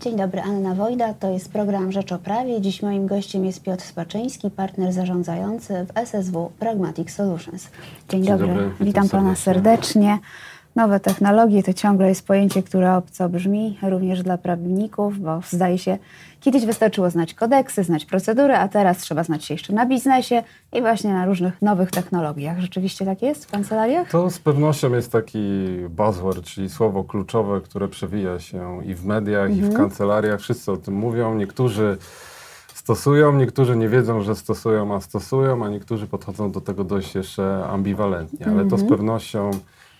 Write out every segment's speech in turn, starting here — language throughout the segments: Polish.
Dzień dobry, Anna Wojda, to jest program Rzecz o Prawie. Dziś moim gościem jest Piotr Spaczyński, partner zarządzający w SSW Pragmatic Solutions. Dzień, Dzień dobry, dobry, witam witam Pana serdecznie. serdecznie. Nowe technologie to ciągle jest pojęcie, które obco brzmi, również dla prawników, bo zdaje się, kiedyś wystarczyło znać kodeksy, znać procedury, a teraz trzeba znać się jeszcze na biznesie i właśnie na różnych nowych technologiach. Rzeczywiście tak jest w kancelariach? To z pewnością jest taki buzzword, czyli słowo kluczowe, które przewija się i w mediach, i w kancelariach. Wszyscy o tym mówią. Niektórzy stosują, niektórzy nie wiedzą, że stosują, a stosują, a niektórzy podchodzą do tego dość jeszcze ambiwalentnie. Ale to z pewnością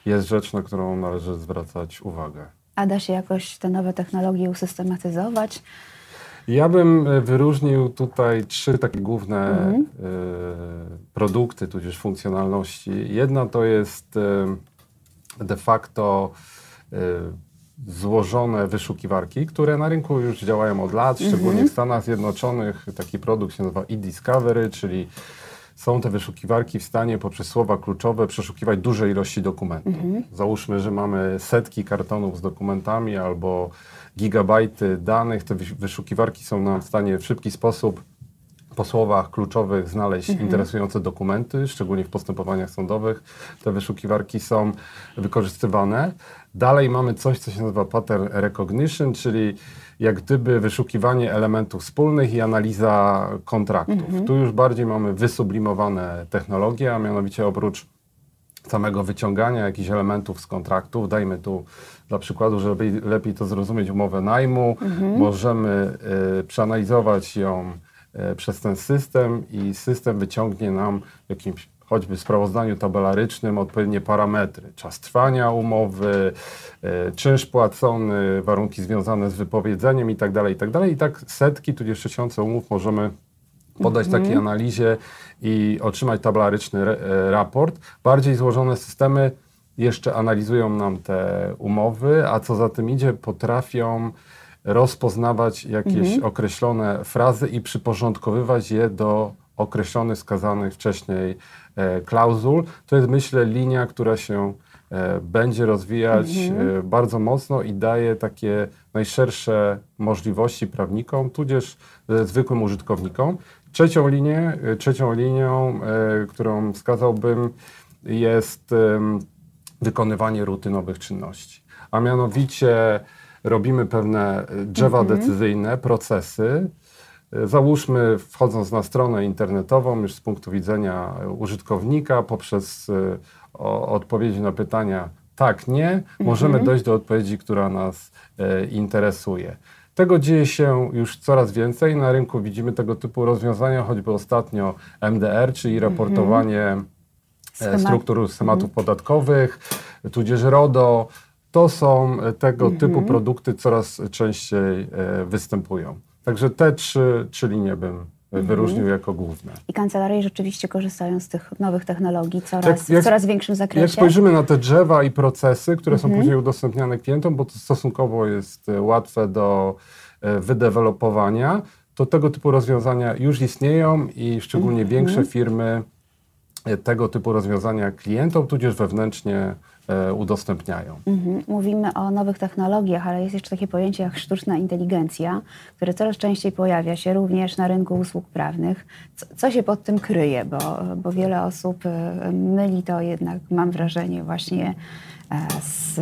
jest rzecz, na którą należy zwracać uwagę. A da się jakoś te nowe technologie usystematyzować? Ja bym e, wyróżnił tutaj trzy takie główne Mhm. e, produkty, tudzież funkcjonalności. Jedna to jest e, de facto złożone wyszukiwarki, które na rynku już działają od lat, szczególnie w Stanach Zjednoczonych. Taki produkt się nazywa e-Discovery, czyli są te wyszukiwarki w stanie poprzez słowa kluczowe przeszukiwać duże ilości dokumentów. Załóżmy, że mamy setki kartonów z dokumentami albo gigabajty danych. Te wyszukiwarki są nam w stanie w szybki sposób po słowach kluczowych znaleźć interesujące dokumenty, szczególnie w postępowaniach sądowych. Te wyszukiwarki są wykorzystywane. Dalej mamy coś, co się nazywa pattern recognition, czyli jak gdyby wyszukiwanie elementów wspólnych i analiza kontraktów. Tu już bardziej mamy wysublimowane technologie, a mianowicie oprócz samego wyciągania jakichś elementów z kontraktów. Dajmy tu dla przykładu, żeby lepiej to zrozumieć, umowę najmu. Możemy y, przeanalizować ją przez ten system i system wyciągnie nam w jakimś choćby sprawozdaniu tabelarycznym odpowiednie parametry. Czas trwania umowy, y, czynsz płacony, warunki związane z wypowiedzeniem itd. itd. I tak setki, tudzież tysiące umów możemy podać takiej analizie i otrzymać tabelaryczny e, raport. Bardziej złożone systemy jeszcze analizują nam te umowy, a co za tym idzie, potrafią rozpoznawać jakieś określone frazy i przyporządkowywać je do określonych, wskazanych wcześniej e, klauzul. To jest, myślę, linia, która się e, będzie rozwijać e, bardzo mocno i daje takie najszersze możliwości prawnikom, tudzież e, zwykłym użytkownikom. Trzecią linię, e, trzecią linią, e, którą wskazałbym, jest wykonywanie rutynowych czynności. A mianowicie robimy pewne e, drzewa decyzyjne, procesy. E, Załóżmy, wchodząc na stronę internetową, już z punktu widzenia użytkownika, poprzez e, o, odpowiedzi na pytania tak, nie, możemy dojść do odpowiedzi, która nas e, interesuje. Tego dzieje się już coraz więcej. Na rynku widzimy tego typu rozwiązania, choćby ostatnio MDR, czyli raportowanie e, Schemat- struktur schematów podatkowych, tudzież RODO. To są e, tego typu produkty coraz częściej e, występują. Także te trzy, trzy linie bym e, wyróżnił jako główne. I kancelarie rzeczywiście korzystają z tych nowych technologii coraz, Tak, jak- w coraz większym zakresie. Jak spojrzymy na te drzewa i procesy, które Mhm. są później udostępniane klientom, bo to stosunkowo jest łatwe do wydevelopowania, to tego typu rozwiązania już istnieją i szczególnie Mhm. większe firmy tego typu rozwiązania klientom, tudzież wewnętrznie e, udostępniają. Mhm. Mówimy o nowych technologiach, ale jest jeszcze takie pojęcie jak sztuczna inteligencja, które coraz częściej pojawia się również na rynku usług prawnych. Co, co się pod tym kryje? Bo, bo wiele osób e, myli to jednak, mam wrażenie, właśnie e, z,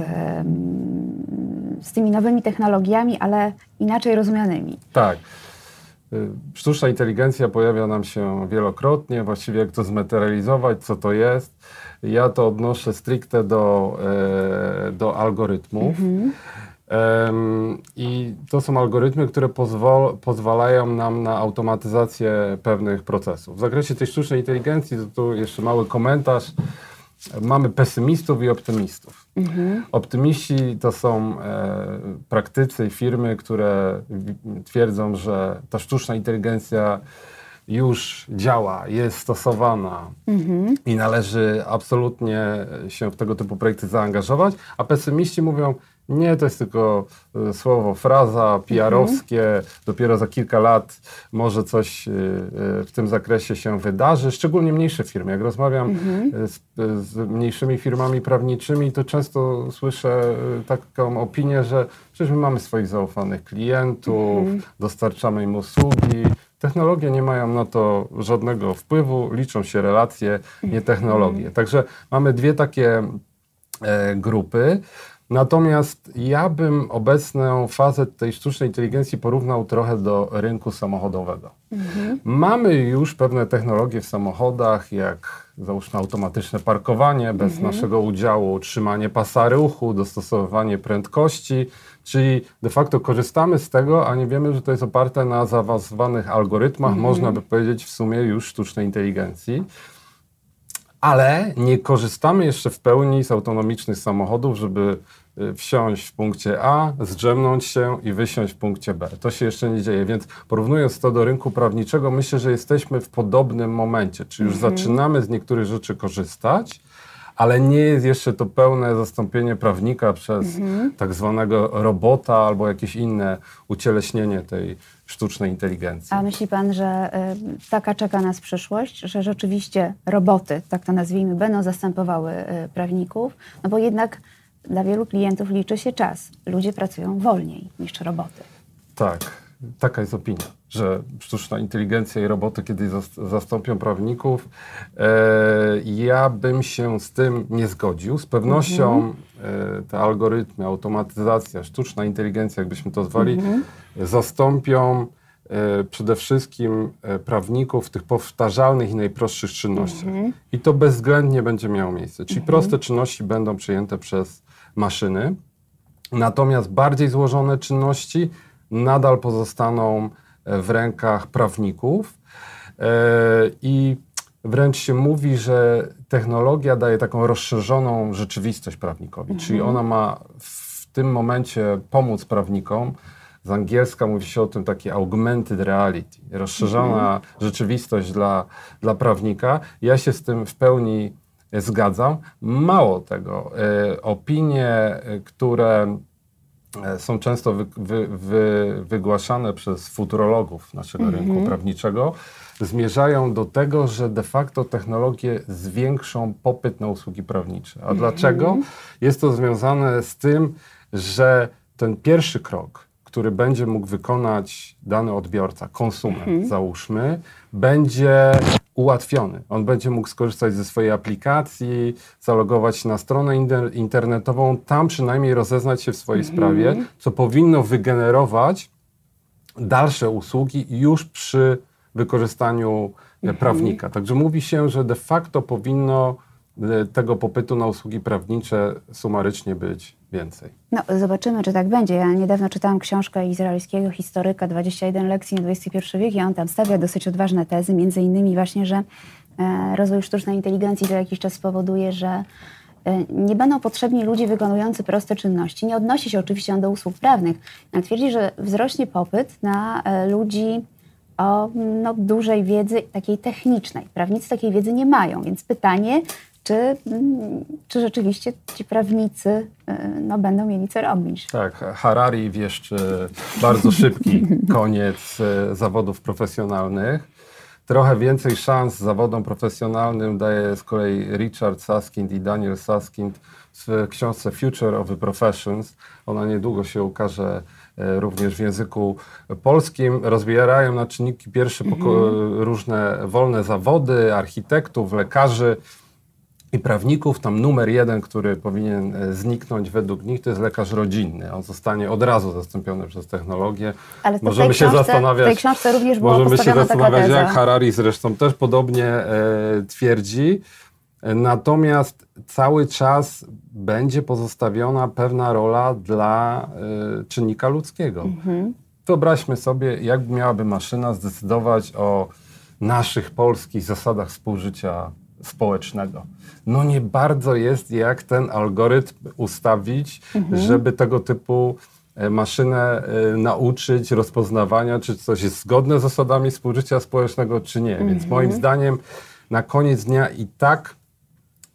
z tymi nowymi technologiami, ale inaczej rozumianymi. Tak. Y, Sztuczna inteligencja pojawia nam się wielokrotnie, właściwie jak to zmaterializować, co to jest. Ja to odnoszę stricte do, e, do algorytmów. Em, I to są algorytmy, które pozwol, pozwalają nam na automatyzację pewnych procesów. W zakresie tej sztucznej inteligencji, to tu jeszcze mały komentarz. Mamy pesymistów i optymistów. Optymiści to są e, praktycy i firmy, które twierdzą, że ta sztuczna inteligencja już działa, jest stosowana i należy absolutnie się w tego typu projekty zaangażować, a pesymiści mówią, Nie, to jest tylko e, słowo, fraza PR-owskie. Mhm. Dopiero za kilka lat może coś e, w tym zakresie się wydarzy. Szczególnie mniejsze firmy. Jak rozmawiam mhm. z, z, mniejszymi firmami prawniczymi, to często słyszę taką opinię, że przecież my mamy swoich zaufanych klientów, mhm. dostarczamy im usługi. Technologie nie mają na to żadnego wpływu, liczą się relacje, nie technologie. Także mamy dwie takie e, grupy. Natomiast ja bym obecną fazę tej sztucznej inteligencji porównał trochę do rynku samochodowego. Mhm. Mamy już pewne technologie w samochodach, jak załóżmy automatyczne parkowanie bez mhm. naszego udziału, utrzymanie pasa ruchu, dostosowywanie prędkości, czyli de facto korzystamy z tego, a nie wiemy, że to jest oparte na zaawansowanych algorytmach, mhm. można by powiedzieć w sumie już sztucznej inteligencji ale nie korzystamy jeszcze w pełni z autonomicznych samochodów, żeby y, wsiąść w punkcie A, zdrzemnąć się i wysiąść w punkcie B. To się jeszcze nie dzieje, więc porównując to do rynku prawniczego, myślę, że jesteśmy w podobnym momencie, czy już mhm. zaczynamy z niektórych rzeczy korzystać, ale nie jest jeszcze to pełne zastąpienie prawnika przez mhm. tak zwanego robota albo jakieś inne ucieleśnienie tej sztucznej inteligencji. A myśli pan, że y, taka czeka nas przyszłość, że rzeczywiście roboty, tak to nazwijmy, będą zastępowały y, prawników? No bo jednak dla wielu klientów liczy się czas. Ludzie pracują wolniej niż roboty. Tak, taka jest opinia że sztuczna inteligencja i roboty kiedyś zastąpią prawników. E, ja bym się z tym nie zgodził. Z pewnością mhm. e, te algorytmy, automatyzacja, sztuczna inteligencja, jakbyśmy to zwali, mhm. zastąpią e, przede wszystkim prawników w tych powtarzalnych i najprostszych czynnościach. Mhm. I to bezwzględnie będzie miało miejsce. Czyli mhm. proste czynności będą przyjęte przez maszyny, natomiast bardziej złożone czynności nadal pozostaną w rękach prawników e, i wręcz się mówi, że technologia daje taką rozszerzoną rzeczywistość prawnikowi, mhm. czyli ona ma w tym momencie pomóc prawnikom. Z angielska mówi się o tym takie augmented reality, rozszerzona mhm. rzeczywistość dla, dla prawnika. Ja się z tym w pełni zgadzam. Mało tego, e, opinie, e, które E, są często wy, wy, wy, wygłaszane przez futurologów naszego mm -hmm. rynku prawniczego, zmierzają do tego, że de facto technologie zwiększą popyt na usługi prawnicze. A mm -hmm. dlaczego? Jest to związane z tym, że ten pierwszy krok, który będzie mógł wykonać dany odbiorca, konsument, -hmm. załóżmy, będzie ułatwiony. On będzie mógł skorzystać ze swojej aplikacji, zalogować się na stronę internetową, tam przynajmniej rozeznać się w swojej mhm. sprawie, co powinno wygenerować dalsze usługi już przy wykorzystaniu mhm. prawnika. Także mówi się, że de facto powinno e, tego popytu na usługi prawnicze sumarycznie być więcej. No, zobaczymy, czy tak będzie. Ja niedawno czytałam książkę izraelskiego historyka 21 lekcji na XXI wiek i on tam stawia dosyć odważne tezy, między innymi właśnie, że e, rozwój sztucznej inteligencji za jakiś czas spowoduje, że e, nie będą potrzebni ludzie wykonujący proste czynności. Nie odnosi się oczywiście on do usług prawnych, ale twierdzi, że wzrośnie popyt na e, ludzi o no, dużej wiedzy takiej technicznej. Prawnicy takiej wiedzy nie mają, więc pytanie, czy, czy rzeczywiście ci prawnicy y, no, będą mieli co robić. Tak, Harari wieszczy bardzo szybki koniec y, zawodów profesjonalnych. Trochę więcej szans zawodom profesjonalnym daje z kolei Richard Saskind i Daniel Saskind w książce Future of the Professions. Ona niedługo się ukaże y, również w języku polskim. Rozbierają na czynniki pierwsze -hmm. różne wolne zawody, architektów, lekarzy, i prawników, tam numer jeden, który powinien e, zniknąć według nich, to jest lekarz rodzinny. On zostanie od razu zastąpiony przez technologię. Ale możemy się książce, zastanawiać, w tej książce również możemy się zastanawiać, jak Harari zresztą też podobnie e, twierdzi. Natomiast cały czas będzie pozostawiona pewna rola dla e, czynnika ludzkiego. Mhm. Wyobraźmy sobie, jak miałaby maszyna zdecydować o naszych polskich zasadach współżycia społecznego. No nie bardzo jest, jak ten algorytm ustawić, mhm. żeby tego typu e, maszynę e, nauczyć rozpoznawania, czy coś jest zgodne z zasadami współżycia społecznego, czy nie. Mhm. Więc moim zdaniem na koniec dnia i tak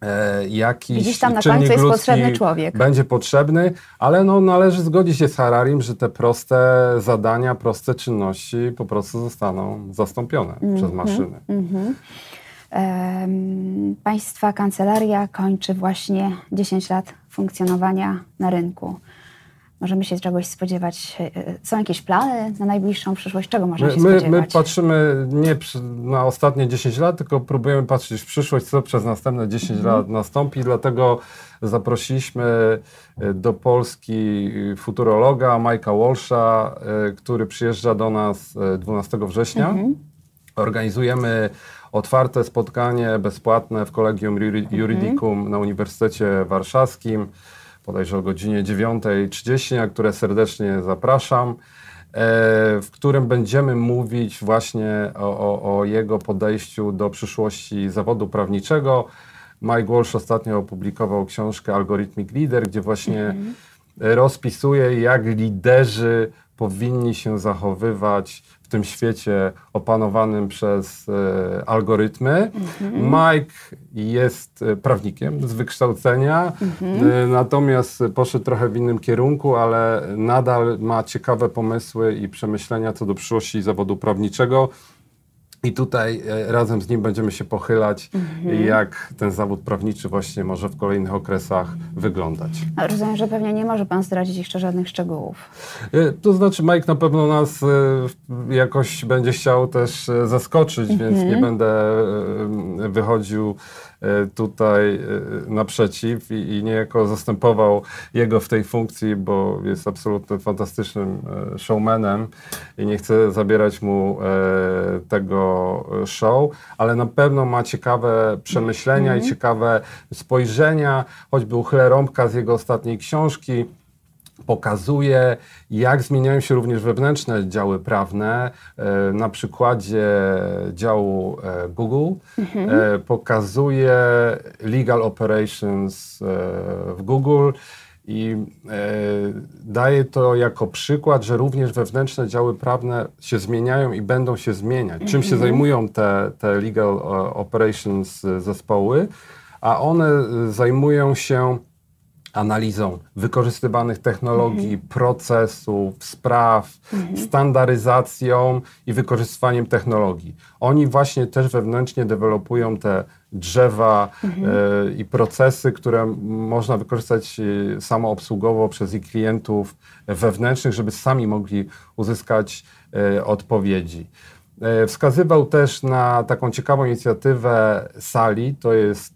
e, jakiś Gdzieś tam na końcu jest potrzebny człowiek. będzie potrzebny, ale no, należy zgodzić się z Hararim, że te proste zadania, proste czynności po prostu zostaną zastąpione przez maszyny. Mhm. Em, Państwa kancelaria kończy właśnie 10 lat funkcjonowania na rynku. Możemy się czegoś spodziewać. e, Są jakieś plany na najbliższą przyszłość? Czego można My, się spodziewać? my patrzymy nie na ostatnie 10 lat, tylko próbujemy patrzeć w przyszłość, co przez następne 10 Mhm. lat nastąpi. Dlatego zaprosiliśmy e, do Polski futurologa Majka Walsha, e, który przyjeżdża do nas e, 12 września. Mhm. Organizujemy otwarte spotkanie bezpłatne w Kolegium Juri- Juridicum na Uniwersytecie Warszawskim, bodajże o godzinie 9.30, na które serdecznie zapraszam, e, w którym będziemy mówić właśnie o, o, o jego podejściu do przyszłości zawodu prawniczego. Mike Walsh ostatnio opublikował książkę Algorithmic Leader, gdzie właśnie rozpisuje, jak liderzy powinni się zachowywać w tym świecie opanowanym przez e, algorytmy. Mike jest e, prawnikiem z wykształcenia, e, natomiast poszedł trochę w innym kierunku, ale nadal ma ciekawe pomysły i przemyślenia co do przyszłości zawodu prawniczego. I tutaj e, razem z nim będziemy się pochylać, jak ten zawód prawniczy właśnie może w kolejnych okresach wyglądać. No, Rozumiem, że pewnie nie może Pan zdradzić jeszcze żadnych szczegółów. E, To znaczy, Mike na pewno nas e, jakoś będzie chciał też zaskoczyć, więc nie będę e, wychodził tutaj e, naprzeciw i, i niejako zastępował jego w tej funkcji, bo jest absolutnie fantastycznym e, showmanem i nie chcę zabierać mu e, tego show, ale na pewno ma ciekawe przemyślenia i ciekawe spojrzenia, choćby uchylę rąbka z jego ostatniej książki, pokazuje, jak zmieniają się również wewnętrzne działy prawne. E, Na przykładzie działu e, Google e, pokazuje legal operations w Google i daje to jako przykład, że również wewnętrzne działy prawne się zmieniają i będą się zmieniać. Czym się zajmują te, te legal operations zespoły, a one zajmują się analizą wykorzystywanych technologii, procesów, spraw, standaryzacją i wykorzystywaniem technologii. Oni właśnie też wewnętrznie dewelopują te drzewa e, i procesy, które można wykorzystać e, samoobsługowo przez ich klientów wewnętrznych, żeby sami mogli uzyskać e, odpowiedzi. Wskazywał też na taką ciekawą inicjatywę Sali, to jest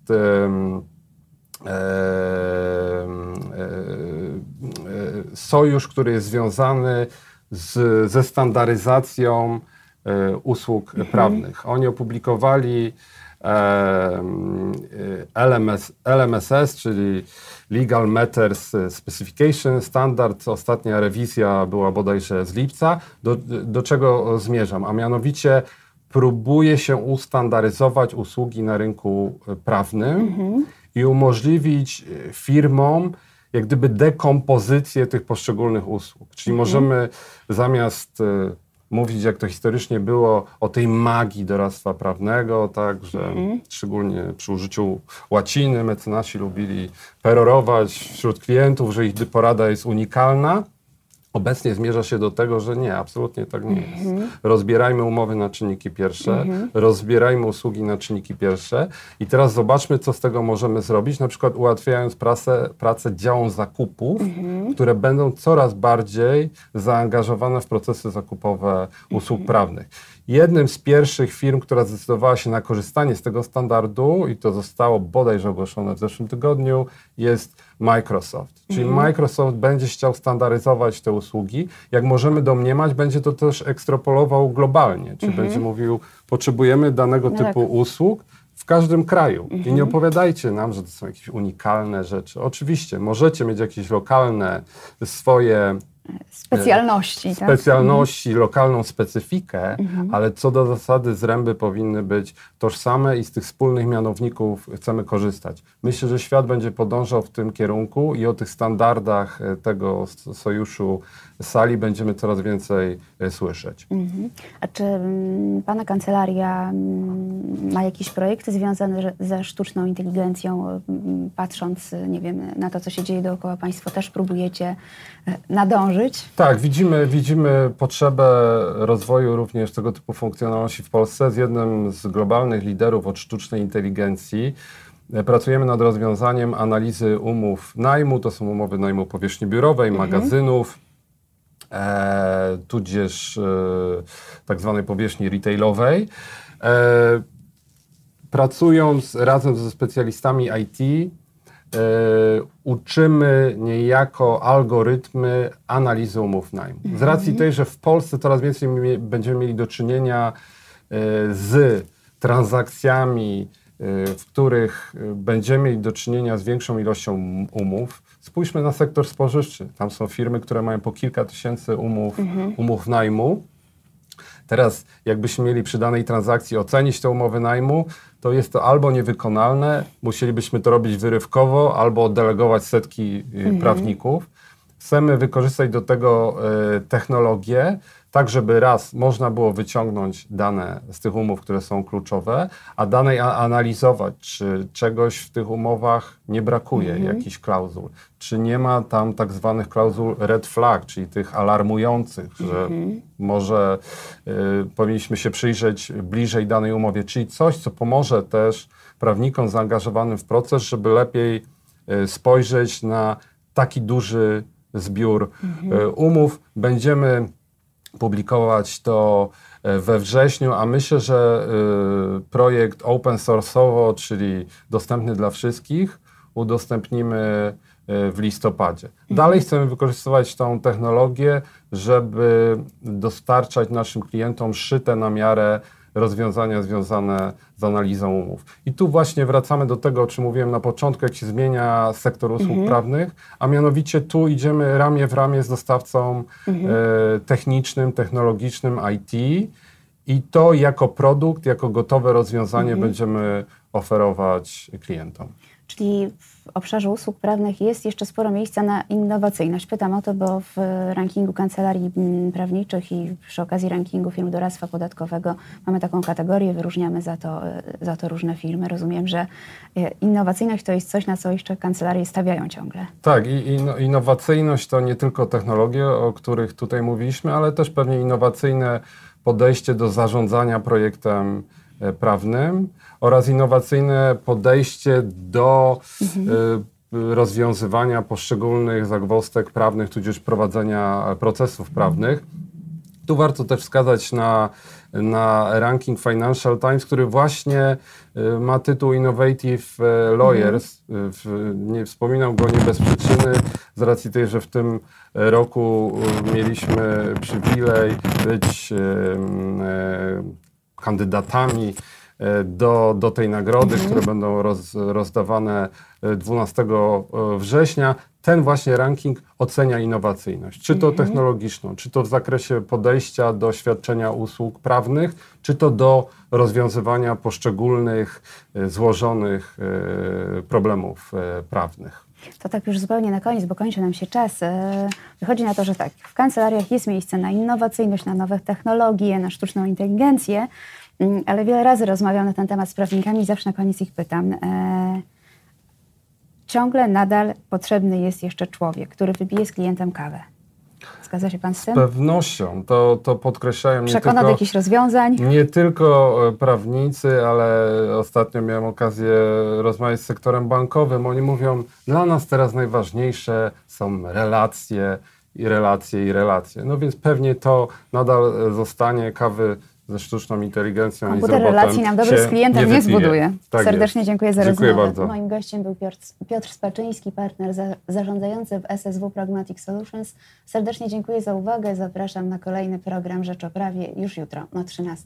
sojusz, który jest związany z, ze standaryzacją e, usług prawnych. Oni opublikowali LMS, LMSS, czyli Legal Matters Specification Standard. Ostatnia rewizja była bodajże z lipca. Do, do czego zmierzam? A mianowicie próbuje się ustandaryzować usługi na rynku prawnym i umożliwić e, firmom jak gdyby dekompozycję tych poszczególnych usług. Czyli możemy zamiast e, mówić, jak to historycznie było, o tej magii doradztwa prawnego, tak, że szczególnie przy użyciu łaciny mecenasi lubili perorować wśród klientów, że ich porada jest unikalna. Obecnie zmierza się do tego, że nie, absolutnie tak nie jest. Rozbierajmy umowy na czynniki pierwsze, rozbierajmy usługi na czynniki pierwsze i teraz zobaczmy, co z tego możemy zrobić, na przykład ułatwiając pracę, pracę działom zakupów, które będą coraz bardziej zaangażowane w procesy zakupowe usług prawnych. Jednym z pierwszych firm, która zdecydowała się na korzystanie z tego standardu, i to zostało bodajże ogłoszone w zeszłym tygodniu, jest Microsoft. Czyli Microsoft będzie chciał standaryzować te usługi. Jak możemy domniemać, będzie to też ekstrapolował globalnie. Czyli będzie mówił, potrzebujemy danego No typu tak. usług w każdym kraju. I nie opowiadajcie nam, że to są jakieś unikalne rzeczy. Oczywiście, możecie mieć jakieś lokalne swoje specjalności. Tak? specjalności, lokalną specyfikę, ale co do zasady zręby powinny być tożsame i z tych wspólnych mianowników chcemy korzystać. Myślę, że świat będzie podążał w tym kierunku i o tych standardach e, tego sojuszu sali będziemy coraz więcej e, słyszeć. Mhm. A czy mm, Pana kancelaria mm, ma jakieś projekty związane ze sztuczną inteligencją? Patrząc, nie wiem, na to, co się dzieje dookoła, Państwo też próbujecie e, Tak, widzimy, widzimy potrzebę rozwoju również tego typu funkcjonalności w Polsce. Z jednym z globalnych liderów od sztucznej inteligencji e, pracujemy nad rozwiązaniem analizy umów najmu. To są umowy najmu powierzchni biurowej, magazynów, e, tudzież e, tak zwanej powierzchni retailowej. E, pracując razem ze specjalistami IT, uczymy niejako algorytmy analizy umów najmu. Z racji tej, że w Polsce coraz więcej będziemy mieli do czynienia e, z transakcjami, e, w których e, będziemy mieli do czynienia z większą ilością umów. Spójrzmy na sektor spożywczy. Tam są firmy, które mają po kilka tysięcy umów, umów najmu. Teraz, jakbyśmy mieli przy danej transakcji ocenić te umowy najmu, to jest to albo niewykonalne, musielibyśmy to robić wyrywkowo, albo oddelegować setki y, prawników. Chcemy wykorzystać do tego y, technologię, tak żeby raz można było wyciągnąć dane z tych umów, które są kluczowe, a dalej a- analizować, czy czegoś w tych umowach nie brakuje, jakichś klauzul, czy nie ma tam tak zwanych klauzul red flag, czyli tych alarmujących, że może y, powinniśmy się przyjrzeć bliżej danej umowie, czyli coś, co pomoże też prawnikom zaangażowanym w proces, żeby lepiej y, spojrzeć na taki duży zbiór y, umów. Będziemy publikować to e, we wrześniu, a myślę, że y, projekt open source'owo, czyli dostępny dla wszystkich, udostępnimy y, w listopadzie. Dalej chcemy wykorzystywać tą technologię, żeby dostarczać naszym klientom szyte na miarę rozwiązania związane z analizą umów. I tu właśnie wracamy do tego, o czym mówiłem na początku, jak się zmienia sektor usług prawnych, a mianowicie tu idziemy ramię w ramię z dostawcą e, technicznym, technologicznym IT i to jako produkt, jako gotowe rozwiązanie będziemy oferować klientom. Czyli w obszarze usług prawnych jest jeszcze sporo miejsca na innowacyjność. Pytam o to, bo w rankingu kancelarii mm, prawniczych i przy okazji rankingu firm doradztwa podatkowego mamy taką kategorię, wyróżniamy za to, e, za to różne firmy. Rozumiem, że e, innowacyjność to jest coś, na co jeszcze kancelarie stawiają ciągle. Tak, i, no, innowacyjność to nie tylko technologie, o których tutaj mówiliśmy, ale też pewnie innowacyjne podejście do zarządzania projektem prawnym oraz innowacyjne podejście do e, rozwiązywania poszczególnych zagwozdek prawnych, tudzież prowadzenia e, procesów prawnych. Tu warto też wskazać na, na ranking Financial Times, który właśnie ma tytuł Innovative e, Lawyers. Nie wspominam go nie bez przyczyny, z racji tej, że w tym roku mieliśmy przywilej być kandydatami e, do, do tej nagrody, które będą roz, rozdawane e, 12 września. Ten właśnie ranking ocenia innowacyjność, czy to technologiczną, czy to w zakresie podejścia do świadczenia usług prawnych, czy to do rozwiązywania poszczególnych e, złożonych e, problemów e, prawnych. To tak już zupełnie na koniec, bo kończy nam się czas. Wychodzi na to, że tak, w kancelariach jest miejsce na innowacyjność, na nowe technologie, na sztuczną inteligencję, mm, ale wiele razy rozmawiam na ten temat z prawnikami i zawsze na koniec ich pytam. e, Ciągle nadal potrzebny jest jeszcze człowiek, który wypije z klientem kawę. Zgadza się pan z tym? Pewnością to, to podkreślają nie Przekona do tylko... jakichś rozwiązań? Nie tylko e, prawnicy, ale ostatnio miałem okazję rozmawiać z sektorem bankowym. Oni mówią, dla nas teraz najważniejsze są relacje i relacje i relacje. No więc pewnie to nadal e, zostanie kawy ze sztuczną inteligencją i z Komputer relacji nam dobry się z klientem nie, wypije. zbuduje. Tak Serdecznie jest. dziękuję za Dziękuję rozmowę. bardzo. Moim gościem był Piotr, Piotr Spaczyński, partner za, zarządzający w SSW Pragmatic Solutions. Serdecznie dziękuję za uwagę. Zapraszam na kolejny program Rzecz o Prawie już jutro o 13.